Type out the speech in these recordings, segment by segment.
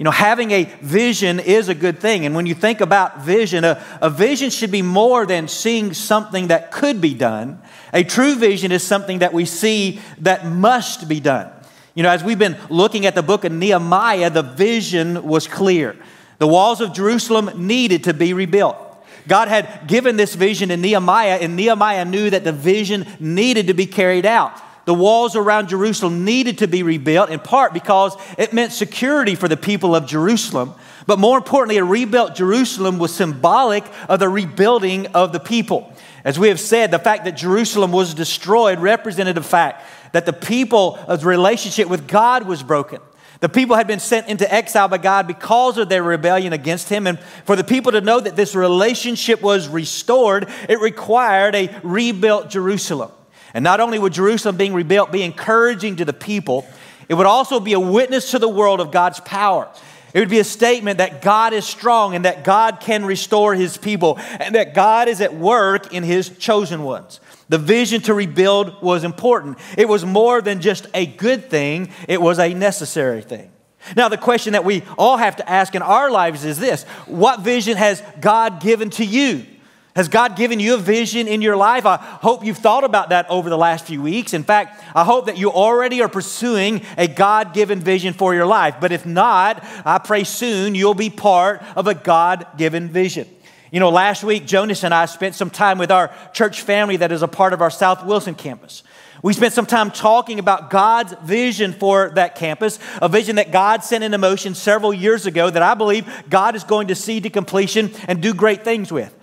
You know, having a vision is a good thing. And when you think about vision, a, a vision should be more than seeing something that could be done. A true vision is something that we see that must be done. You know, as we've been looking at the book of Nehemiah, the vision was clear. The walls of Jerusalem needed to be rebuilt. God had given this vision to Nehemiah, and Nehemiah knew that the vision needed to be carried out the walls around Jerusalem needed to be rebuilt, in part because it meant security for the people of Jerusalem. But more importantly, a rebuilt Jerusalem was symbolic of the rebuilding of the people. As we have said, the fact that Jerusalem was destroyed represented the fact that the people's relationship with God was broken. The people had been sent into exile by God because of their rebellion against Him. And for the people to know that this relationship was restored, it required a rebuilt Jerusalem. And not only would Jerusalem being rebuilt be encouraging to the people, it would also be a witness to the world of God's power. It would be a statement that God is strong and that God can restore his people and that God is at work in his chosen ones. The vision to rebuild was important. It was more than just a good thing, it was a necessary thing. Now, the question that we all have to ask in our lives is this What vision has God given to you? Has God given you a vision in your life? I hope you've thought about that over the last few weeks. In fact, I hope that you already are pursuing a God given vision for your life. But if not, I pray soon you'll be part of a God given vision. You know, last week, Jonas and I spent some time with our church family that is a part of our South Wilson campus. We spent some time talking about God's vision for that campus, a vision that God sent into motion several years ago that I believe God is going to see to completion and do great things with.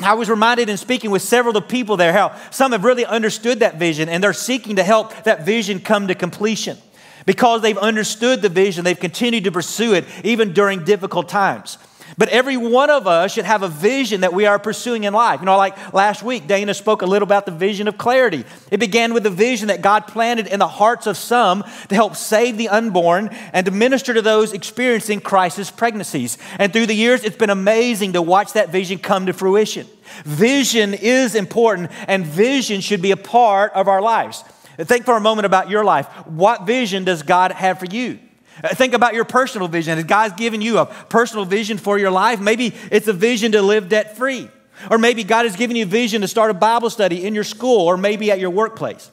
I was reminded in speaking with several of the people there how some have really understood that vision and they're seeking to help that vision come to completion. Because they've understood the vision, they've continued to pursue it even during difficult times. But every one of us should have a vision that we are pursuing in life. You know, like last week, Dana spoke a little about the vision of clarity. It began with the vision that God planted in the hearts of some to help save the unborn and to minister to those experiencing crisis pregnancies. And through the years, it's been amazing to watch that vision come to fruition. Vision is important, and vision should be a part of our lives. Think for a moment about your life. What vision does God have for you? Uh, think about your personal vision. Has God given you a personal vision for your life? Maybe it's a vision to live debt free. Or maybe God has given you a vision to start a Bible study in your school or maybe at your workplace.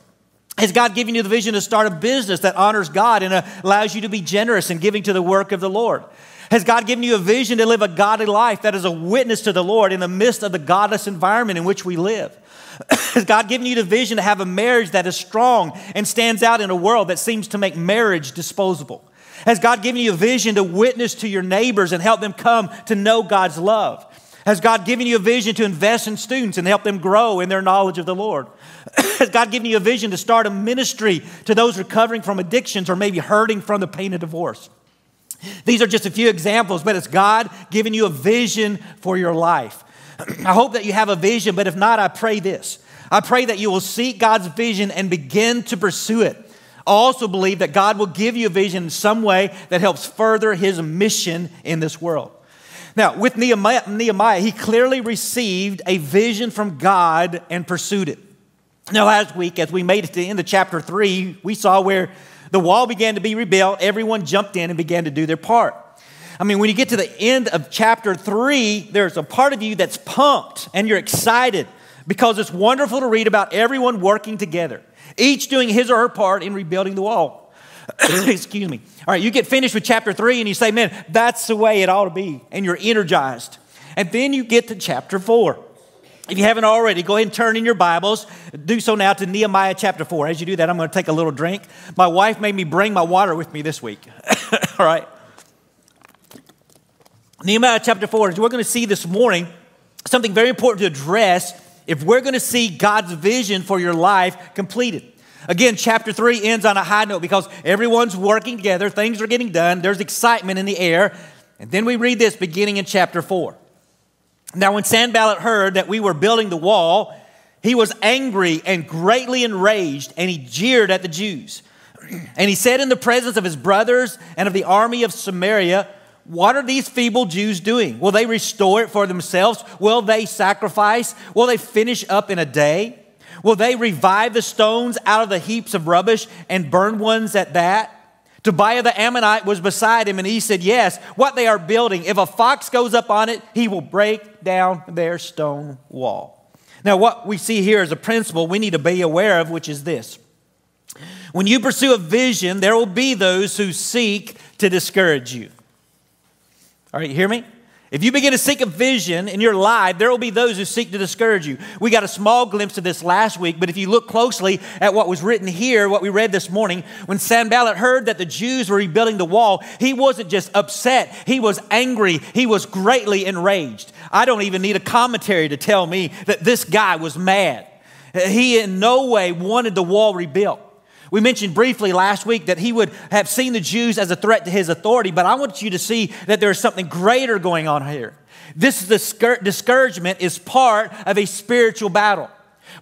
Has God given you the vision to start a business that honors God and allows you to be generous in giving to the work of the Lord? Has God given you a vision to live a godly life that is a witness to the Lord in the midst of the godless environment in which we live? Has God given you the vision to have a marriage that is strong and stands out in a world that seems to make marriage disposable? Has God given you a vision to witness to your neighbors and help them come to know God's love? Has God given you a vision to invest in students and help them grow in their knowledge of the Lord? Has God given you a vision to start a ministry to those recovering from addictions or maybe hurting from the pain of divorce? These are just a few examples, but it's God giving you a vision for your life. I hope that you have a vision, but if not, I pray this. I pray that you will seek God's vision and begin to pursue it. I also believe that God will give you a vision in some way that helps further his mission in this world. Now, with Nehemiah, Nehemiah, he clearly received a vision from God and pursued it. Now, last week, as we made it to the end of chapter three, we saw where the wall began to be rebuilt, everyone jumped in and began to do their part. I mean, when you get to the end of chapter three, there's a part of you that's pumped and you're excited because it's wonderful to read about everyone working together each doing his or her part in rebuilding the wall. Excuse me. All right, you get finished with chapter three and you say, man, that's the way it ought to be. And you're energized. And then you get to chapter four. If you haven't already, go ahead and turn in your Bibles. Do so now to Nehemiah chapter 4. As you do that, I'm going to take a little drink. My wife made me bring my water with me this week. All right. Nehemiah chapter 4, as we're going to see this morning, something very important to address if we're going to see God's vision for your life completed. Again, chapter 3 ends on a high note because everyone's working together, things are getting done, there's excitement in the air. And then we read this beginning in chapter 4. Now, when Sanballat heard that we were building the wall, he was angry and greatly enraged, and he jeered at the Jews. And he said in the presence of his brothers and of the army of Samaria, what are these feeble Jews doing? Will they restore it for themselves? Will they sacrifice? Will they finish up in a day? Will they revive the stones out of the heaps of rubbish and burn ones at that? Tobiah the Ammonite was beside him, and he said, Yes, what they are building, if a fox goes up on it, he will break down their stone wall. Now, what we see here is a principle we need to be aware of, which is this. When you pursue a vision, there will be those who seek to discourage you. All right, you hear me? If you begin to seek a vision in your life, there will be those who seek to discourage you. We got a small glimpse of this last week, but if you look closely at what was written here, what we read this morning, when Sanballat heard that the Jews were rebuilding the wall, he wasn't just upset, he was angry, he was greatly enraged. I don't even need a commentary to tell me that this guy was mad. He in no way wanted the wall rebuilt. We mentioned briefly last week that he would have seen the Jews as a threat to his authority, but I want you to see that there's something greater going on here. This discouragement is part of a spiritual battle.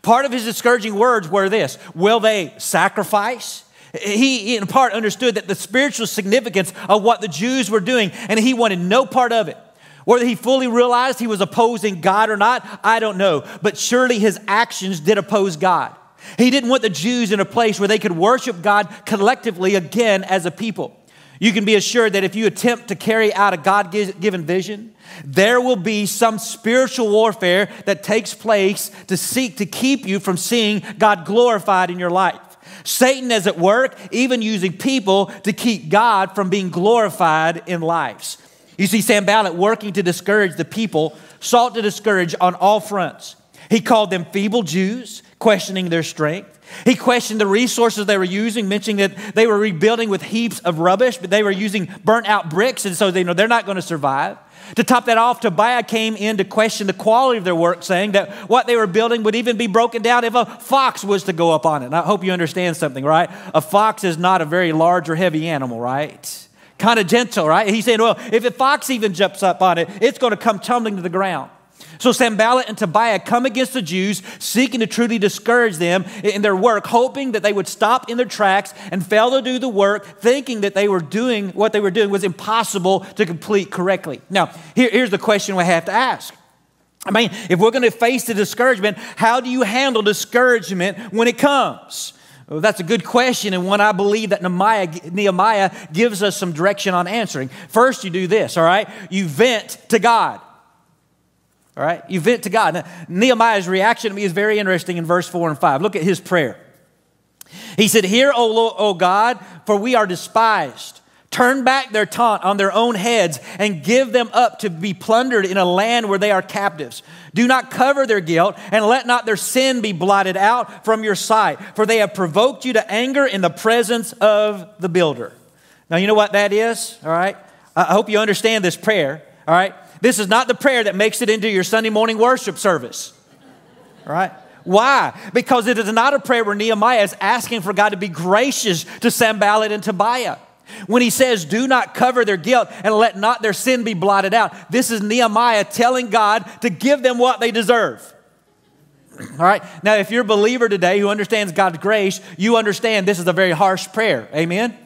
Part of his discouraging words were this Will they sacrifice? He, in part, understood that the spiritual significance of what the Jews were doing, and he wanted no part of it. Whether he fully realized he was opposing God or not, I don't know. But surely his actions did oppose God. He didn't want the Jews in a place where they could worship God collectively again as a people. You can be assured that if you attempt to carry out a God given vision, there will be some spiritual warfare that takes place to seek to keep you from seeing God glorified in your life. Satan is at work, even using people to keep God from being glorified in lives. You see Sam Sanballat working to discourage the people, sought to discourage on all fronts. He called them feeble Jews questioning their strength. He questioned the resources they were using, mentioning that they were rebuilding with heaps of rubbish, but they were using burnt out bricks, and so they know they're not going to survive. To top that off, Tobiah came in to question the quality of their work, saying that what they were building would even be broken down if a fox was to go up on it. And I hope you understand something, right? A fox is not a very large or heavy animal, right? Kind of gentle, right? He's saying, well, if a fox even jumps up on it, it's going to come tumbling to the ground. So Sanballat and Tobiah come against the Jews, seeking to truly discourage them in their work, hoping that they would stop in their tracks and fail to do the work, thinking that they were doing what they were doing was impossible to complete correctly. Now, here, here's the question we have to ask. I mean, if we're going to face the discouragement, how do you handle discouragement when it comes? Well, that's a good question, and one I believe that Nehemiah, Nehemiah gives us some direction on answering. First, you do this, all right? You vent to God. All right? You vent to God. Now, Nehemiah's reaction to me is very interesting in verse 4 and 5. Look at his prayer. He said, Hear, O, Lord, o God, for we are despised. Turn back their taunt on their own heads and give them up to be plundered in a land where they are captives. Do not cover their guilt and let not their sin be blotted out from your sight, for they have provoked you to anger in the presence of the builder. Now, you know what that is? All right? I hope you understand this prayer. All right? This is not the prayer that makes it into your Sunday morning worship service. Right? Why? Because it is not a prayer where Nehemiah is asking for God to be gracious to Sanballat and Tobiah. When he says, Do not cover their guilt and let not their sin be blotted out, this is Nehemiah telling God to give them what they deserve. All right? Now, if you're a believer today who understands God's grace, you understand this is a very harsh prayer. Amen?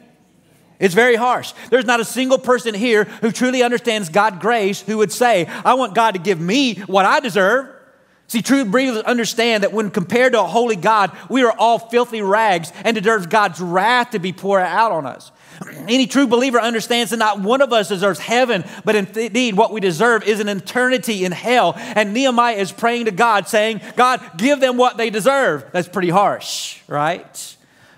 It's very harsh. There's not a single person here who truly understands God's grace who would say, I want God to give me what I deserve. See, true believers understand that when compared to a holy God, we are all filthy rags and deserve God's wrath to be poured out on us. Any true believer understands that not one of us deserves heaven, but indeed what we deserve is an eternity in hell. And Nehemiah is praying to God, saying, God, give them what they deserve. That's pretty harsh, right?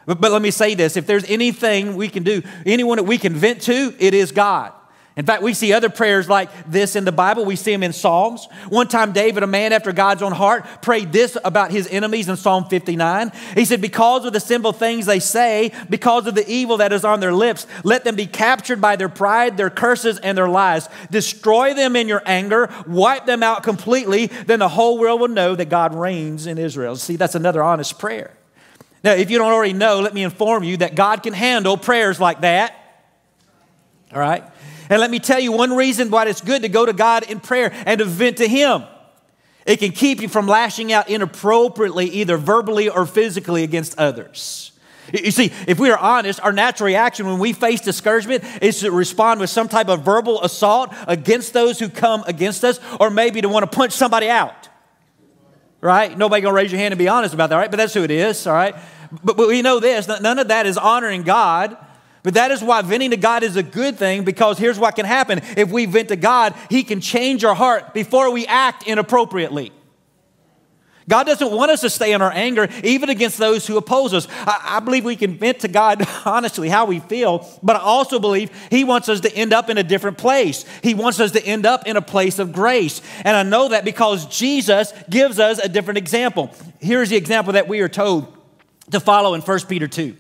But, but let me say this if there's anything we can do, anyone that we can vent to, it is God. In fact, we see other prayers like this in the Bible. We see them in Psalms. One time, David, a man after God's own heart, prayed this about his enemies in Psalm 59. He said, Because of the simple things they say, because of the evil that is on their lips, let them be captured by their pride, their curses, and their lies. Destroy them in your anger, wipe them out completely, then the whole world will know that God reigns in Israel. See, that's another honest prayer. Now, if you don't already know, let me inform you that God can handle prayers like that. All right? And let me tell you one reason why it's good to go to God in prayer and to vent to Him. It can keep you from lashing out inappropriately, either verbally or physically, against others. You see, if we are honest, our natural reaction when we face discouragement is to respond with some type of verbal assault against those who come against us, or maybe to want to punch somebody out right? Nobody gonna raise your hand and be honest about that, right? But that's who it is, all right? But, but we know this none of that is honoring God But that is why venting to God is a good thing because here's what can happen. If we vent to God, He can change our heart before we act inappropriately. God doesn't want us to stay in our anger, even against those who oppose us. I, I, believe we can vent to God honestly how we feel, but I also believe He wants us to end up in a different place. He wants us to end up in a place of grace. And I know that because Jesus gives us a different example. Here's the example that we are told to follow in 1 Peter 2.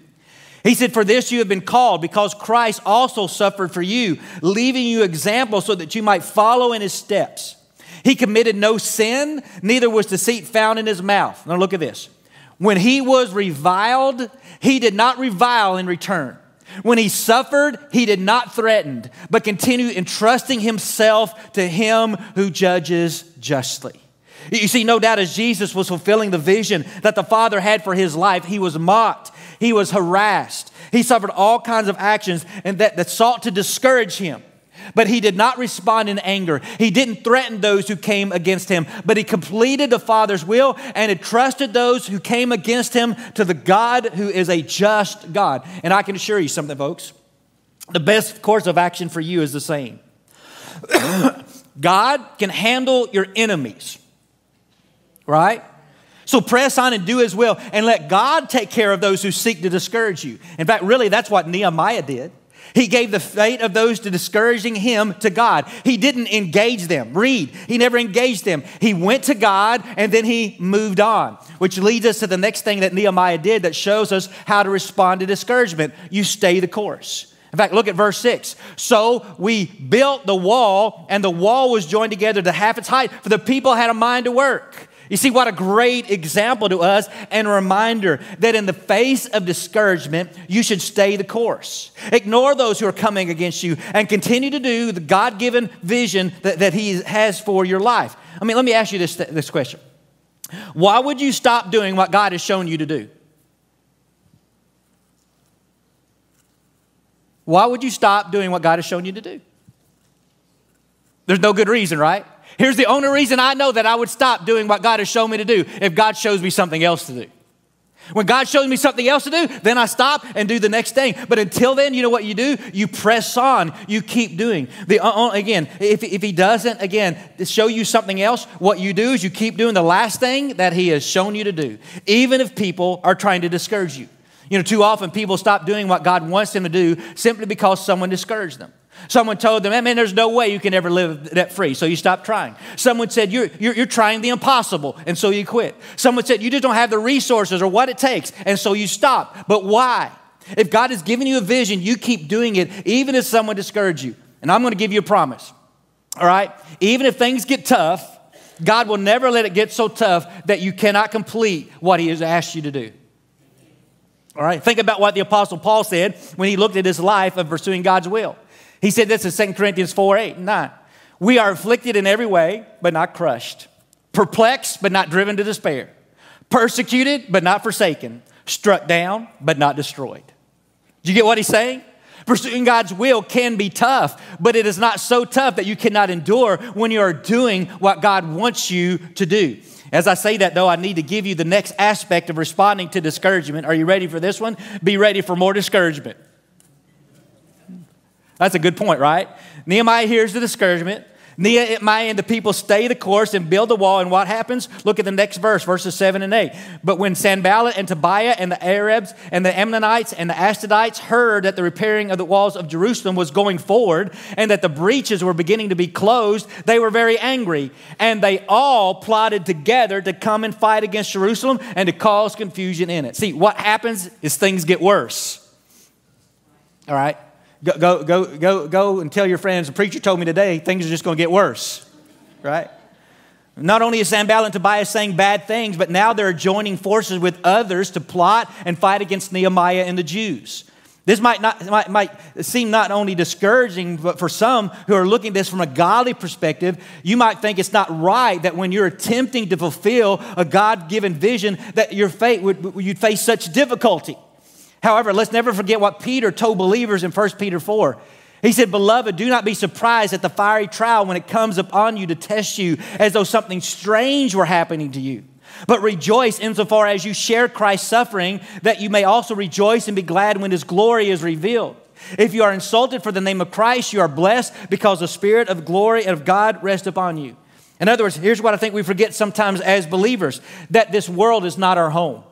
He said, For this you have been called, because Christ also suffered for you, leaving you example so that you might follow in his steps. He committed no sin, neither was deceit found in his mouth. Now look at this. When he was reviled, he did not revile in return. When he suffered, he did not threaten, but continued entrusting himself to him who judges justly. You see, no doubt as Jesus was fulfilling the vision that the Father had for his life, he was mocked, he was harassed, he suffered all kinds of actions and that, that sought to discourage him. But he did not respond in anger. He didn't threaten those who came against him, but he completed the Father's will and entrusted those who came against him to the God who is a just God. And I can assure you something, folks. The best course of action for you is the same. God can handle your enemies, right? So press on and do his will and let God take care of those who seek to discourage you. In fact, really, that's what Nehemiah did. He gave the fate of those to discouraging him to God. He didn't engage them. Read. He never engaged them. He went to God and then he moved on, which leads us to the next thing that Nehemiah did that shows us how to respond to discouragement. You stay the course. In fact, look at verse 6. So we built the wall, and the wall was joined together to half its height, for the people had a mind to work. You see, what a great example to us and a reminder that in the face of discouragement, you should stay the course. Ignore those who are coming against you and continue to do the God given vision that, that He has for your life. I mean, let me ask you this, this question Why would you stop doing what God has shown you to do? Why would you stop doing what God has shown you to do? There's no good reason, right? Here's the only reason I know that I would stop doing what God has shown me to do if God shows me something else to do. When God shows me something else to do, then I stop and do the next thing. But until then, you know what you do? You press on. You keep doing. The, uh, uh again, if, if He doesn't, again, show you something else, what you do is you keep doing the last thing that He has shown you to do, even if people are trying to discourage you. You know, too often people stop doing what God wants them to do simply because someone discouraged them. Someone told them, man, there's no way you can ever live debt free. So you stop trying. Someone said, you're, you're, you're, trying the impossible. And so you quit. Someone said, you just don't have the resources or what it takes. And so you stop. But why? If God has given you a vision, you keep doing it, even if someone discourages you. And I'm going to give you a promise. All right? Even if things get tough, God will never let it get so tough that you cannot complete what He has asked you to do. All right? Think about what the Apostle Paul said when he looked at his life of pursuing God's will. He said this in 2 Corinthians 4 8 and 9. We are afflicted in every way, but not crushed, perplexed, but not driven to despair, persecuted, but not forsaken, struck down, but not destroyed. Do you get what he's saying? Pursuing God's will can be tough, but it is not so tough that you cannot endure when you are doing what God wants you to do. As I say that, though, I need to give you the next aspect of responding to discouragement. Are you ready for this one? Be ready for more discouragement. That's a good point, right? Nehemiah hears the discouragement. Nehemiah and the people stay the course and build the wall. And what happens? Look at the next verse, verses 7 and 8. But when Sanballat and Tobiah and the Arabs and the Ammonites and the Ashdodites heard that the repairing of the walls of Jerusalem was going forward and that the breaches were beginning to be closed, they were very angry. And they all plotted together to come and fight against Jerusalem and to cause confusion in it. See, what happens is things get worse. All right? Go, go, go, go, and tell your friends, the preacher told me today things are just going to get worse, right? Not only is Sanballat and Tobias saying bad things, but now they're joining forces with others to plot and fight against Nehemiah and the Jews. This might, not, might, might seem not only discouraging, but for some who are looking at this from a godly perspective, you might think it's not right that when you're attempting to fulfill a God given vision, that your fate would, you'd face such difficulty. However, let's never forget what Peter told believers in 1 Peter 4. He said, Beloved, do not be surprised at the fiery trial when it comes upon you to test you as though something strange were happening to you. But rejoice insofar as you share Christ's suffering, that you may also rejoice and be glad when his glory is revealed. If you are insulted for the name of Christ, you are blessed because the Spirit of glory and of God rests upon you. In other words, here's what I think we forget sometimes as believers that this world is not our home.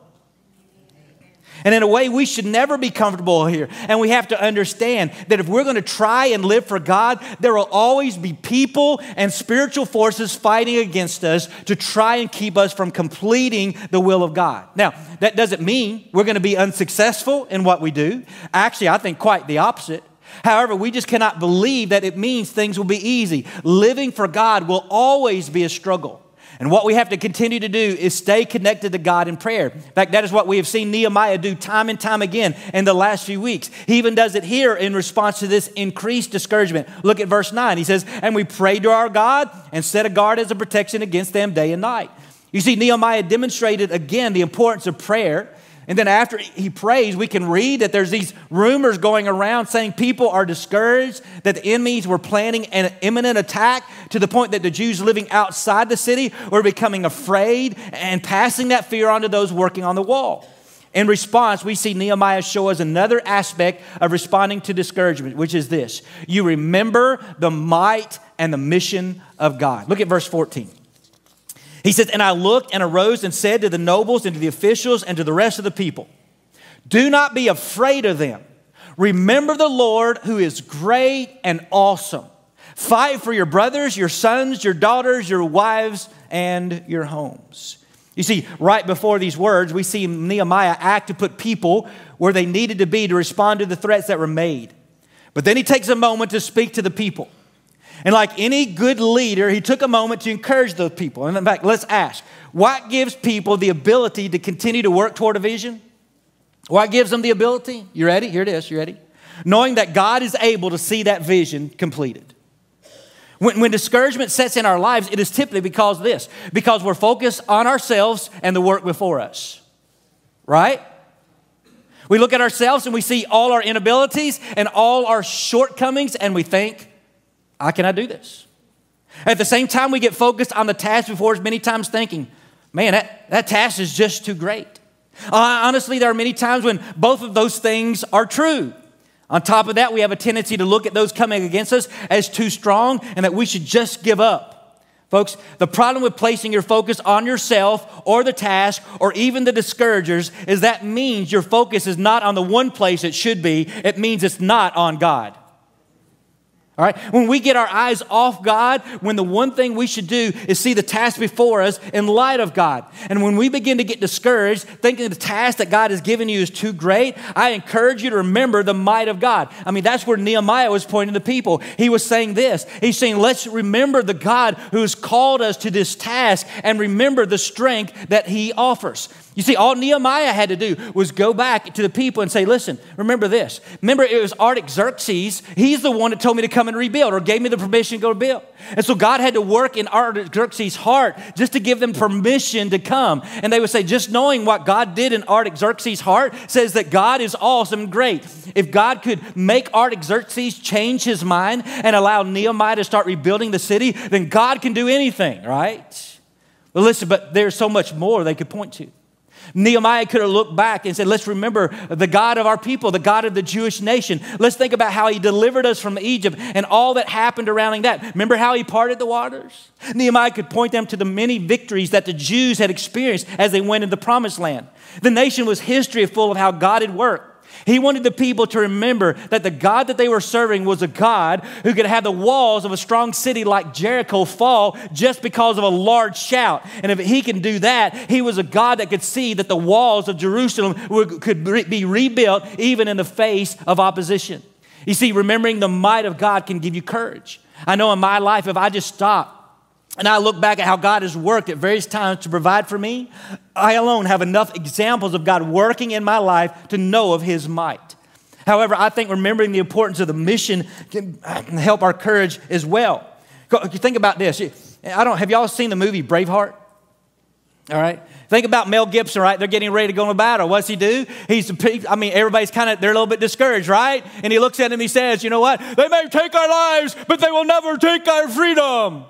And in a way, we should never be comfortable here. And we have to understand that if we're going to try and live for God, there will always be people and spiritual forces fighting against us to try and keep us from completing the will of God. Now, that doesn't mean we're going to be unsuccessful in what we do. Actually, I think quite the opposite. However, we just cannot believe that it means things will be easy. Living for God will always be a struggle. And what we have to continue to do is stay connected to God in prayer. In fact, that is what we have seen Nehemiah do time and time again in the last few weeks. He even does it here in response to this increased discouragement. Look at verse 9. He says, And we prayed to our God and set a guard as a protection against them day and night. You see, Nehemiah demonstrated again the importance of prayer and then after he prays, we can read that there's these rumors going around saying people are discouraged, that the enemies were planning an imminent attack to the point that the Jews living outside the city were becoming afraid and passing that fear on to those working on the wall. In response, we see Nehemiah show us another aspect of responding to discouragement, which is this you remember the might and the mission of God. Look at verse 14. He says, And I looked and arose and said to the nobles and to the officials and to the rest of the people, Do not be afraid of them. Remember the Lord who is great and awesome. Fight for your brothers, your sons, your daughters, your wives, and your homes. You see, right before these words, we see Nehemiah act to put people where they needed to be to respond to the threats that were made. But then he takes a moment to speak to the people. And like any good leader, he took a moment to encourage those people. And in fact, let's ask what gives people the ability to continue to work toward a vision? What gives them the ability? You ready? Here it is. You ready? Knowing that God is able to see that vision completed. When, when discouragement sets in our lives, it is typically because this, because we're focused on ourselves and the work before us. Right? We look at ourselves and we see all our inabilities and all our shortcomings, and we think, how can I do this? At the same time, we get focused on the task before us, many times thinking, man, that, that task is just too great. Uh, honestly, there are many times when both of those things are true. On top of that, we have a tendency to look at those coming against us as too strong and that we should just give up. Folks, the problem with placing your focus on yourself or the task or even the discouragers is that means your focus is not on the one place it should be, it means it's not on God. All right? When we get our eyes off God, when the one thing we should do is see the task before us in light of God. And when we begin to get discouraged, thinking the task that God has given you is too great, I encourage you to remember the might of God. I mean, that's where Nehemiah was pointing to people. He was saying this He's saying, let's remember the God who has called us to this task and remember the strength that He offers. You see, all Nehemiah had to do was go back to the people and say, listen, remember this. Remember, it was Artaxerxes. He's the one that told me to come and rebuild or gave me the permission to go build. And so God had to work in Artaxerxes' heart just to give them permission to come. And they would say, just knowing what God did in Artaxerxes' heart says that God is awesome and great. If God could make Artaxerxes change his mind and allow Nehemiah to start rebuilding the city, then God can do anything, right? Well, listen, but there's so much more they could point to. Nehemiah could have looked back and said, Let's remember the God of our people, the God of the Jewish nation. Let's think about how he delivered us from Egypt and all that happened around that. Remember how he parted the waters? Nehemiah could point them to the many victories that the Jews had experienced as they went into the promised land. The nation was history full of how God had worked. He wanted the people to remember that the God that they were serving was a God who could have the walls of a strong city like Jericho fall just because of a large shout. And if he can do that, he was a God that could see that the walls of Jerusalem could be rebuilt even in the face of opposition. You see, remembering the might of God can give you courage. I know in my life, if I just stop and I look back at how God has worked at various times to provide for me, I alone have enough examples of God working in my life to know of His might. However, I think remembering the importance of the mission can uh, help our courage as well. Think about this. I don't have y'all seen the movie Braveheart? All right. Think about Mel Gibson, right? They're getting ready to go into battle. What's he do? He's, I mean, everybody's kind of, they're a little bit discouraged, right? And he looks at him, he says, You know what? They may take our lives, but they will never take our freedom.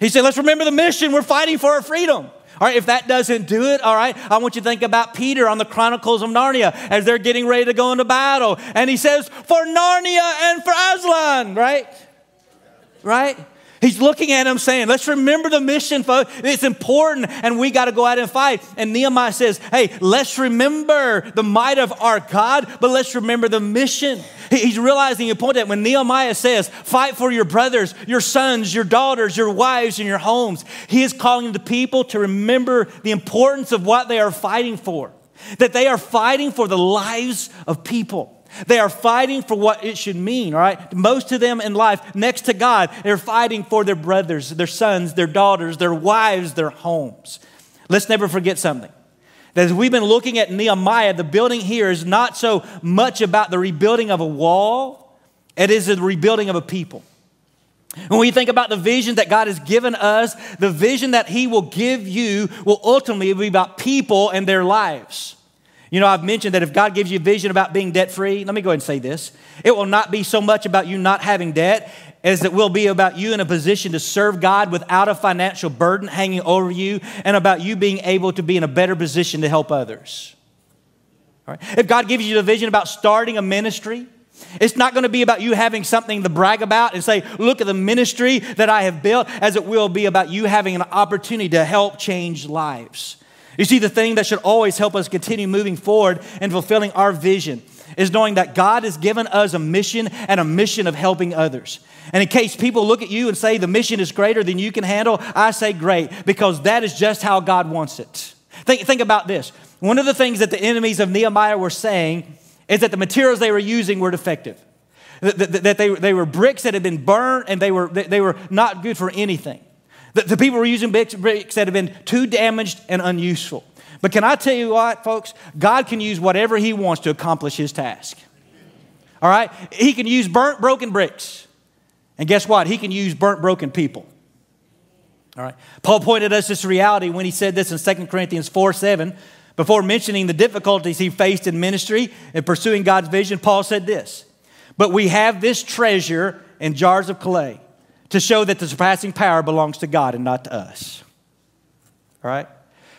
He said, let's remember the mission. We're fighting for our freedom. All right, if that doesn't do it, all right, I want you to think about Peter on the Chronicles of Narnia as they're getting ready to go into battle. And he says, For Narnia and for Aslan, right? Right? He's looking at him saying, Let's remember the mission, folks. It's important, and we got to go out and fight. And Nehemiah says, Hey, let's remember the might of our God, but let's remember the mission. He's realizing the point that when Nehemiah says, Fight for your brothers, your sons, your daughters, your wives, and your homes, he is calling the people to remember the importance of what they are fighting for. That they are fighting for the lives of people. They are fighting for what it should mean, all right? Most of them in life, next to God, they're fighting for their brothers, their sons, their daughters, their wives, their homes. Let's never forget something. That as we've been looking at Nehemiah, the building here is not so much about the rebuilding of a wall, it is the rebuilding of a people. When we think about the vision that God has given us, the vision that He will give you will ultimately be about people and their lives. You know, I've mentioned that if God gives you a vision about being debt free, let me go ahead and say this. It will not be so much about you not having debt as it will be about you in a position to serve God without a financial burden hanging over you and about you being able to be in a better position to help others. If God gives you the vision about starting a ministry, it's not going to be about you having something to brag about and say, look at the ministry that I have built, as it will be about you having an opportunity to help change lives. You see, the thing that should always help us continue moving forward and fulfilling our vision is knowing that God has given us a mission and a mission of helping others. And in case people look at you and say the mission is greater than you can handle, I say great, because that is just how God wants it. Think, think about this. One of the things that the enemies of Nehemiah were saying is that the materials they were using were defective, that, that, that they, they were bricks that had been burned and they were, they were not good for anything. The, the people were using bricks, that have been too damaged and unuseful. But can I tell you what, folks? God can use whatever He wants to accomplish His task. All right? He can use burnt, broken bricks. And guess what? He can use burnt, broken people. All right. Paul pointed us this reality when he said this in 2 Corinthians 4 7. Before mentioning the difficulties he faced in ministry and pursuing God's vision, Paul said this But we have this treasure in jars of clay to show that the surpassing power belongs to God and not to us. All right?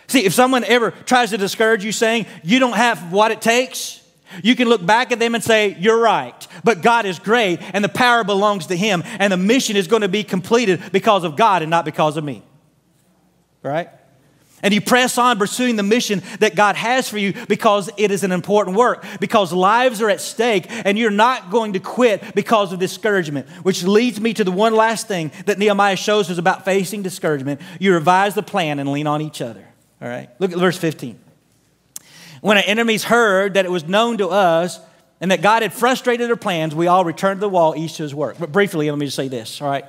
See, if someone ever tries to discourage you saying you don't have what it takes, you can look back at them and say, You're right. But God is great and the power belongs to Him and the mission is going to be completed because of God and not because of me. Right? And you press on pursuing the mission that God has for you because it is an important work, because lives are at stake, and you're not going to quit because of discouragement. Which leads me to the one last thing that Nehemiah shows us about facing discouragement. You revise the plan and lean on each other. All right? Look at verse 15. When our enemies heard that it was known to us and that God had frustrated their plans, we all returned to the wall, each to his work. But briefly, let me just say this, all right?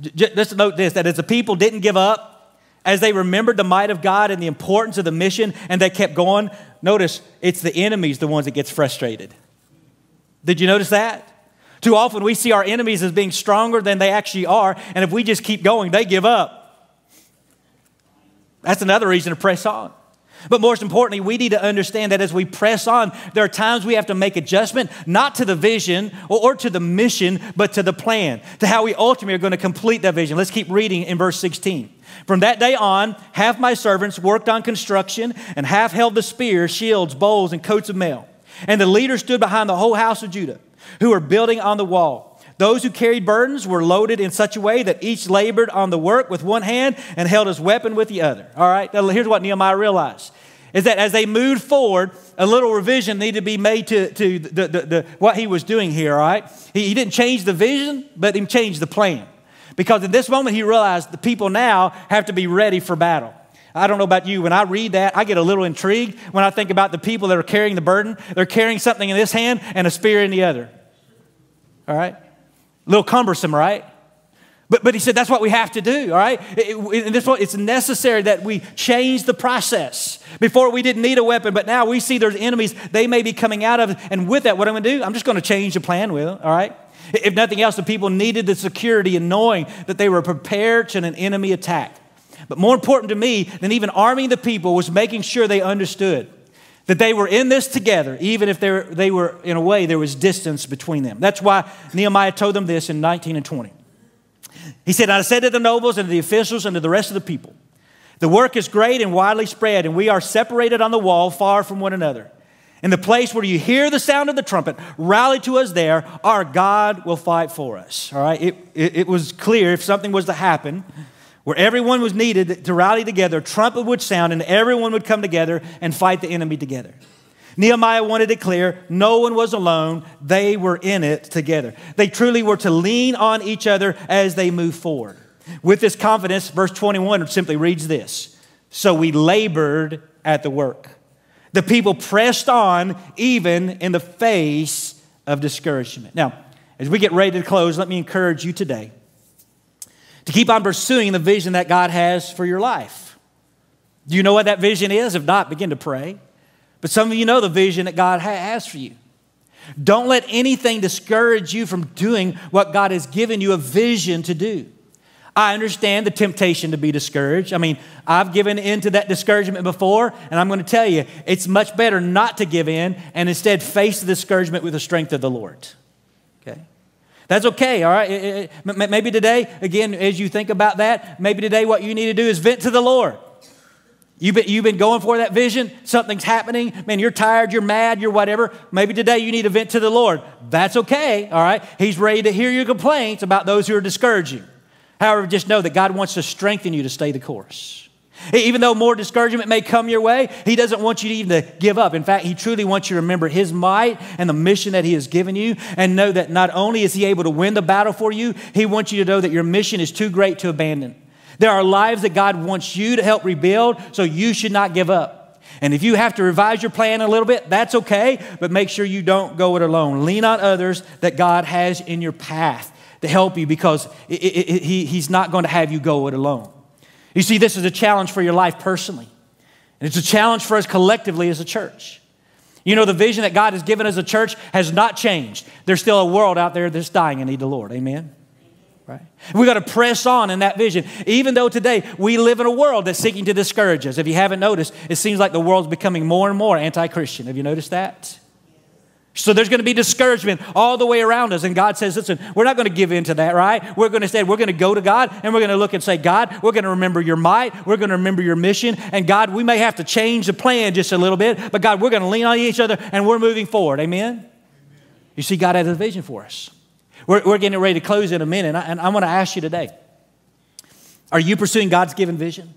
Just note this that as the people didn't give up, as they remembered the might of God and the importance of the mission and they kept going, notice it's the enemies the ones that gets frustrated. Did you notice that? Too often we see our enemies as being stronger than they actually are, and if we just keep going, they give up. That's another reason to press on. But most importantly, we need to understand that as we press on, there are times we have to make adjustment, not to the vision or, to the mission, but to the plan, to how we ultimately are going to complete that vision. Let's keep reading in verse 16. From that day on, half my servants worked on construction, and half held the spears, shields, bowls, and coats of mail. And the leaders stood behind the whole house of Judah, who were building on the wall. Those who carried burdens were loaded in such a way that each labored on the work with one hand and held his weapon with the other. All right, now here's what Nehemiah realized is that as they moved forward, a little revision needed to be made to, to the, the, the, what he was doing here, all right? He, he didn't change the vision, but he changed the plan. Because at this moment, he realized the people now have to be ready for battle. I don't know about you. When I read that, I get a little intrigued when I think about the people that are carrying the burden. They're carrying something in this hand and a spear in the other. All right? A little cumbersome, right? But, but he said that's what we have to do, all right? In this point, it's necessary that we change the process. Before we didn't need a weapon, but now we see there's enemies they may be coming out of. And with that, what I'm going to do, I'm just going to change the plan with them, all right? If nothing else, the people needed the security and knowing that they were prepared to an enemy attack. But more important to me than even arming the people was making sure they understood that they were in this together, even if they were, they were, in a way, there was distance between them. That's why Nehemiah told them this in 19 and 20. He said, I said to the nobles and to the officials and to the rest of the people, The work is great and widely spread, and we are separated on the wall far from one another. In the place where you hear the sound of the trumpet, rally to us there. Our God will fight for us. All right? It, it, it, was clear if something was to happen where everyone was needed to rally together, trumpet would sound and everyone would come together and fight the enemy together. Nehemiah wanted it clear no one was alone, they were in it together. They truly were to lean on each other as they move forward. With this confidence, verse 21 simply reads this So we labored at the work. The people pressed on even in the face of discouragement. Now, as we get ready to close, let me encourage you today to keep on pursuing the vision that God has for your life. Do you know what that vision is? If not, begin to pray. But some of you know the vision that God has for you. Don't let anything discourage you from doing what God has given you a vision to do. I understand the temptation to be discouraged. I mean, I've given in to that discouragement before, and I'm going to tell you, it's much better not to give in and instead face the discouragement with the strength of the Lord. Okay? That's okay, all right? Maybe today, again, as you think about that, maybe today what you need to do is vent to the Lord. You've been, you've been going for that vision, something's happening, man, you're tired, you're mad, you're whatever. Maybe today you need to vent to the Lord. That's okay, all right? He's ready to hear your complaints about those who are discouraging. However, just know that God wants to strengthen you to stay the course. Even though more discouragement may come your way, He doesn't want you to even to give up. In fact, He truly wants you to remember His might and the mission that He has given you and know that not only is He able to win the battle for you, He wants you to know that your mission is too great to abandon. There are lives that God wants you to help rebuild, so you should not give up. And if you have to revise your plan a little bit, that's okay, but make sure you don't go it alone. Lean on others that God has in your path to help you because it, it, it, he, he's not going to have you go it alone. You see, this is a challenge for your life personally, and it's a challenge for us collectively as a church. You know, the vision that God has given us as a church has not changed. There's still a world out there that's dying and need the Lord. Amen? Right? We got to press on in that vision. Even though today we live in a world that's seeking to discourage us. If you haven't noticed, it seems like the world's becoming more and more anti Christian. Have you noticed that? So there's going to be discouragement all the way around us. And God says, listen, we're not going to give in to that, right? We're going to say, we're going to go to God and we're going to look and say, God, we're going to remember your might. We're going to remember your mission. And God, we may have to change the plan just a little bit, but God, we're going to lean on each other and we're moving forward. Amen? Amen. You see, God has a vision for us. We're, we're getting ready to close in a minute. And I, and I want to ask you today are you pursuing God's given vision?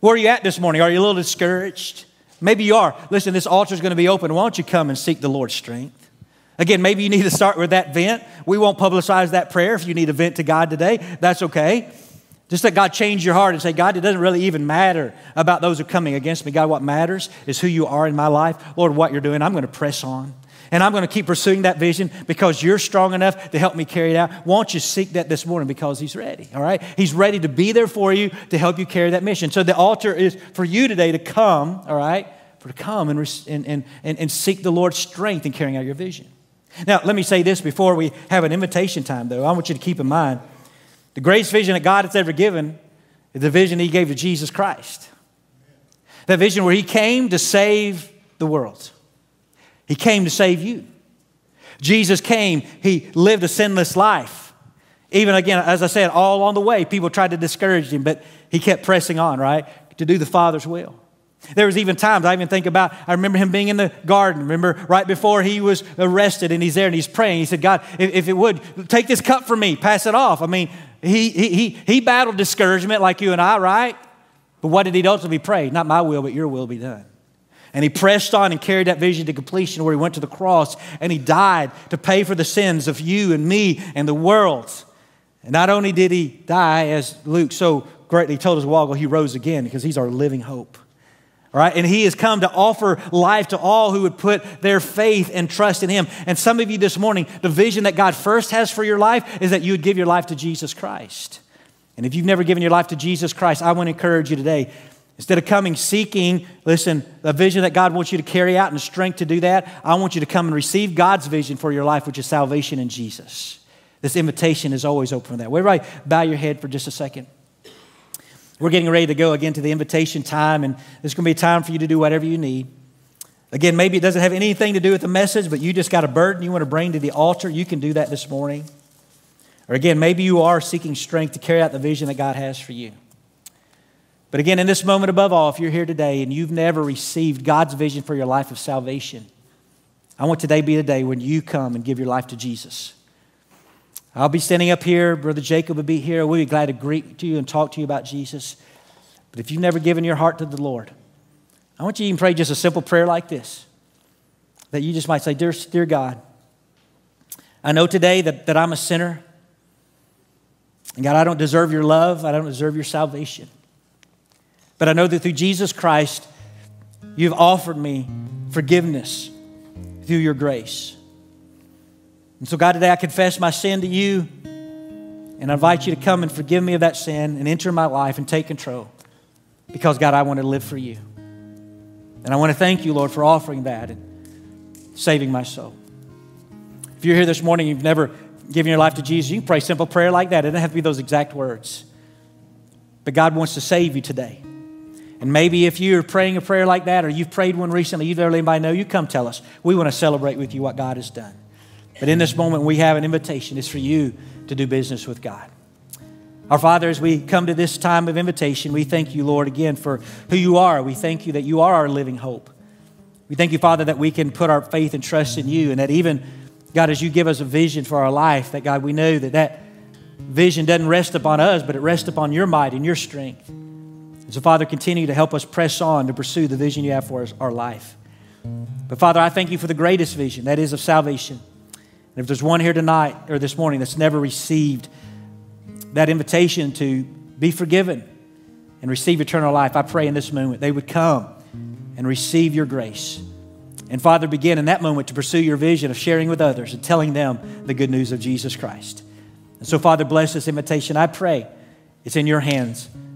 Where are you at this morning? Are you a little discouraged? Maybe you are. Listen, this altar is going to be open. Why don't you come and seek the Lord's strength? Again, maybe you need to start with that vent. We won't publicize that prayer if you need a vent to God today. That's okay. Just let God change your heart and say, God, it doesn't really even matter about those who are coming against me. God, what matters is who you are in my life. Lord, what you're doing, I'm going to press on. And I'm going to keep pursuing that vision because you're strong enough to help me carry it out. Won't you seek that this morning because He's ready, all right? He's ready to be there for you to help you carry that mission. So the altar is for you today to come, all right, for to come and, and, and, and seek the Lord's strength in carrying out your vision. Now, let me say this before we have an invitation time, though. I want you to keep in mind the greatest vision that God has ever given is the vision He gave to Jesus Christ. That vision where He came to save the world. He came to save you. Jesus came, He lived a sinless life. Even again, as I said, all on the way, people tried to discourage Him, but He kept pressing on, right? To do the Father's will. There was even times I even think about, I remember him being in the garden. Remember right before he was arrested and he's there and he's praying. He said, God, if, if it would, take this cup from me, pass it off. I mean, he, he, he, he battled discouragement like you and I, right? But what did he ultimately pray? Not my will, but your will be done. And he pressed on and carried that vision to completion where he went to the cross and he died to pay for the sins of you and me and the world. And not only did he die, as Luke so greatly told us a while ago, he rose again because he's our living hope. All right, and he has come to offer life to all who would put their faith and trust in him. And some of you this morning, the vision that God first has for your life is that you would give your life to Jesus Christ. And if you've never given your life to Jesus Christ, I want to encourage you today Instead of coming seeking, listen, a vision that God wants you to carry out and strength to do that, I want you to come and receive God's vision for your life, which is salvation in Jesus. This invitation is always open for that. Everybody, bow your head for just a second. We're getting ready to go again to the invitation time, and there's going to be time for you to do whatever you need. Again, maybe it doesn't have anything to do with the message, but you just got a burden you want to bring to the altar. You can do that this morning. Or again, maybe you are seeking strength to carry out the vision that God has for you. But again, in this moment above all, if you're here today and you've never received God's vision for your life of salvation, I want today be the day when you come and give your life to Jesus. I'll be standing up here. Brother Jacob will be here. We'll be glad to greet you and talk to you about Jesus. But if you've never given your heart to the Lord, I want you to even pray just a simple prayer like this that you just might say, Dear, dear God, I know today that, that I'm a sinner. And God, I don't deserve your love, I don't deserve your salvation. But I know that through Jesus Christ, you've offered me forgiveness through your grace. And so, God, today I confess my sin to you, and I invite you to come and forgive me of that sin and enter my life and take control. Because, God, I want to live for you. And I want to thank you, Lord, for offering that and saving my soul. If you're here this morning, and you've never given your life to Jesus, you can pray simple prayer like that. It doesn't have to be those exact words. But God wants to save you today. And maybe if you're praying a prayer like that or you've prayed one recently, you've let anybody know, you come tell us. We want to celebrate with you what God has done. But in this moment, we have an invitation. It's for you to do business with God. Our Father, as we come to this time of invitation, we thank you, Lord, again for who you are. We thank you that you are our living hope. We thank you, Father, that we can put our faith and trust in you, and that even, God, as you give us a vision for our life, that, God, we know that that vision doesn't rest upon us, but it rests upon your might and your strength. So, Father, continue to help us press on to pursue the vision you have for us, our life. But, Father, I thank you for the greatest vision, that is of salvation. And if there's one here tonight or this morning that's never received that invitation to be forgiven and receive eternal life, I pray in this moment they would come and receive your grace. And Father, begin in that moment to pursue your vision of sharing with others and telling them the good news of Jesus Christ. And so, Father, bless this invitation. I pray it's in your hands.